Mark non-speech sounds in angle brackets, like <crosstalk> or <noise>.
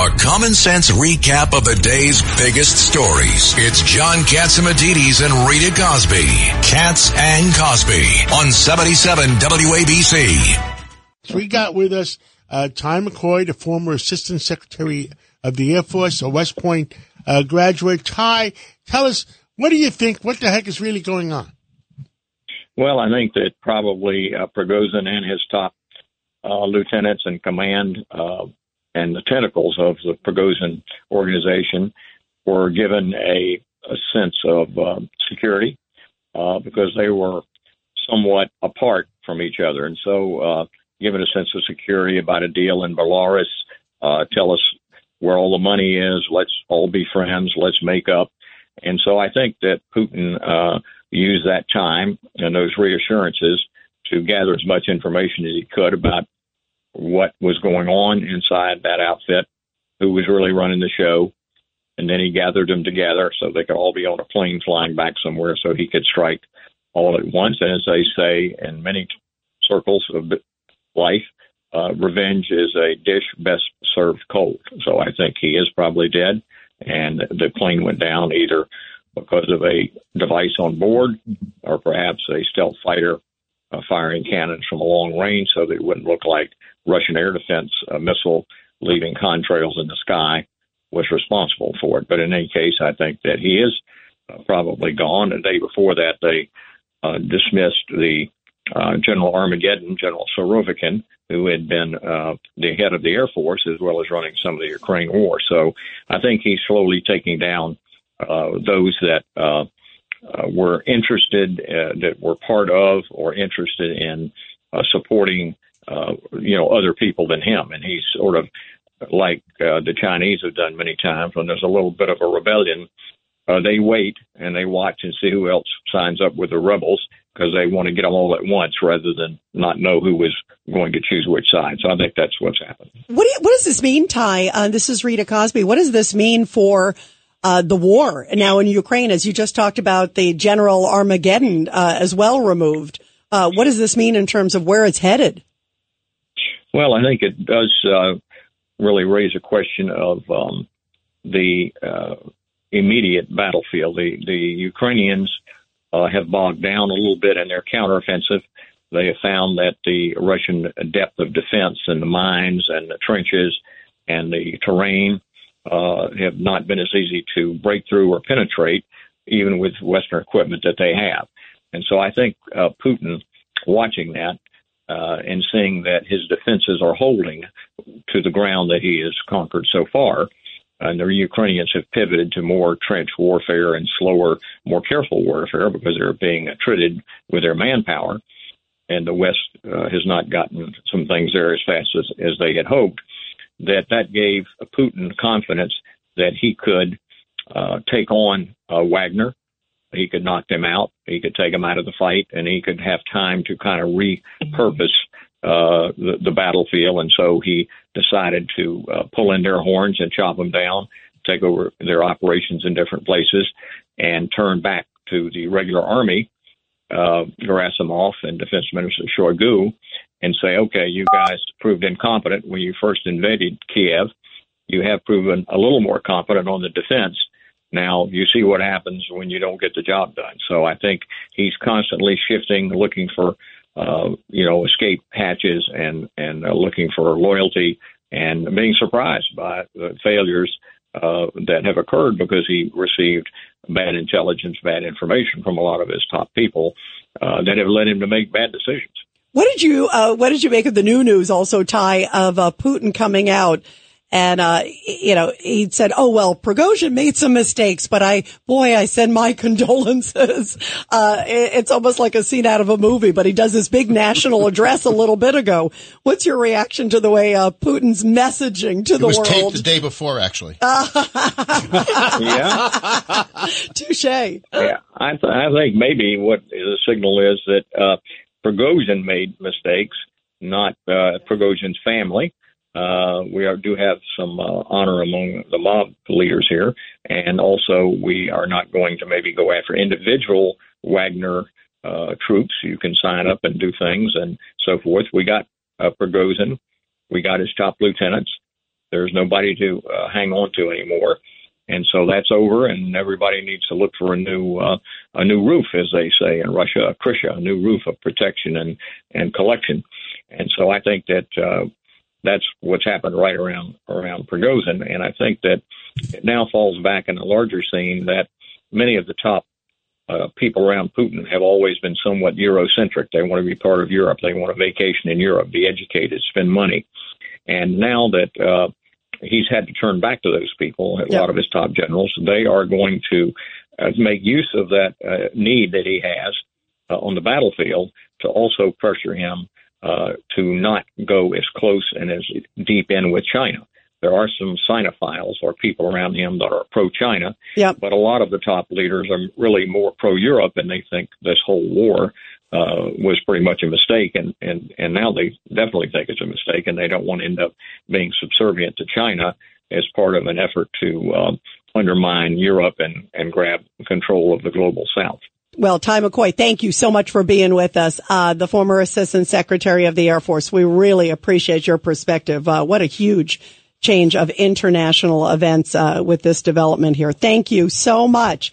A common sense recap of the day's biggest stories. It's John Catsimatidis and Rita Cosby. Cats and Cosby on 77 WABC. We got with us uh, Ty McCoy, the former Assistant Secretary of the Air Force, a West Point uh, graduate. Ty, tell us, what do you think? What the heck is really going on? Well, I think that probably uh, Prigozhin and his top uh, lieutenants in command uh, and the tentacles of the Prigozhin organization were given a, a sense of uh, security uh, because they were somewhat apart from each other. And so, uh, given a sense of security about a deal in Belarus, uh, tell us where all the money is, let's all be friends, let's make up. And so I think that Putin uh, used that time and those reassurances to gather as much information as he could about what was going on inside that outfit, who was really running the show. And then he gathered them together so they could all be on a plane flying back somewhere so he could strike all at once. And as they say in many circles of life, uh, revenge is a dish best served cold. So I think he is probably dead. And the plane went down either because of a device on board or perhaps a stealth fighter uh, firing cannons from a long range so that it wouldn't look like Russian air defense uh, missile leaving contrails in the sky was responsible for it. But in any case, I think that he is uh, probably gone. The day before that, they uh, dismissed the uh, General Armageddon, General Surovikin, who had been uh, the head of the Air Force as well as running some of the Ukraine war. So I think he's slowly taking down uh, those that uh, uh, were interested, uh, that were part of or interested in uh, supporting, uh, you know, other people than him. And he's sort of like uh, the Chinese have done many times when there's a little bit of a rebellion. Uh, they wait and they watch and see who else signs up with the rebels because they want to get them all at once rather than not know who was going to choose which side. So I think that's what's happened. What, do you, what does this mean, Ty? This is Rita Cosby. What does this mean for uh, the war now in Ukraine, as you just talked about the General Armageddon uh, as well removed. Uh, what does this mean in terms of where it's headed? Well, I think it does uh, really raise a question of um, the uh, immediate battlefield. The, the Ukrainians uh, have bogged down a little bit in their counteroffensive. They have found that the Russian depth of defense and the mines and the trenches and the terrain uh, have not been as easy to break through or penetrate, even with Western equipment that they have. And so I think uh, Putin, watching that uh, and seeing that his defenses are holding to the ground that he has conquered so far, and the Ukrainians have pivoted to more trench warfare and slower, more careful warfare because they're being treated with their manpower. And the West uh, has not gotten some things there as fast as, as they had hoped that that gave Putin confidence that he could uh, take on uh, Wagner. He could knock them out. He could take them out of the fight, and he could have time to kind of repurpose uh, the, the battlefield. And so he decided to uh, pull in their horns and chop them down, take over their operations in different places, and turn back to the regular army, uh, Gerasimov and Defense Minister Shoigu, and say, okay, you guys proved incompetent when you first invaded Kiev. You have proven a little more competent on the defense. Now you see what happens when you don't get the job done. So I think he's constantly shifting, looking for, uh, you know, escape hatches and and uh, looking for loyalty and being surprised by the failures uh, that have occurred because he received bad intelligence, bad information from a lot of his top people uh, that have led him to make bad decisions. What did you uh, What did you make of the new news? Also, Ty of uh, Putin coming out And, uh, you know, he said, oh, well, Prigozhin made some mistakes, but I, boy, I send my <laughs> condolences. Uh, it, it's almost like a scene out of a movie, but he does this big national address a little bit ago. What's your reaction to the way, uh, Putin's messaging to it the was world? taped the day before, actually. <laughs> yeah. Touche. Yeah, I, th- I think maybe what the signal is that uh, Prigozhin made mistakes, not uh, Prigozhin's family. Uh, we are, do have some uh, honor among the mob leaders here, and also we are not going to maybe go after individual Wagner uh, troops. You can sign up and do things and so forth. We got uh, Prigozhin, we got his top lieutenants. There's nobody to uh, hang on to anymore and so that's over, and everybody needs to look for a new uh, a new roof, as they say in Russia, a krisha, a new roof of protection and and collection. And so I think that uh, that's what's happened right around around Prigozhin, and I think that it now falls back in the larger scene that many of the top uh, people around Putin have always been somewhat Eurocentric. They want to be part of Europe. They want a vacation in Europe, be educated, spend money. And now that uh, he's had to turn back to those people, a Yep. lot of his top generals, they are going to uh, make use of that uh, need that he has uh, on the battlefield to also pressure him uh, to not go as close and as deep in with China. There are some Sinophiles or people around him that are pro China, Yep. but a lot of the top leaders are really more pro Europe, and they think this whole war uh, was pretty much a mistake, and, and and now they definitely think it's a mistake, and they don't want to end up being subservient to China as part of an effort to um, undermine Europe and and grab control of the global South. Well, Ty McCoy, thank you so much for being with us. Uh, the former Assistant Secretary of the Air Force. We really appreciate your perspective. Uh, what a huge change of international events uh, with this development here. Thank you so much.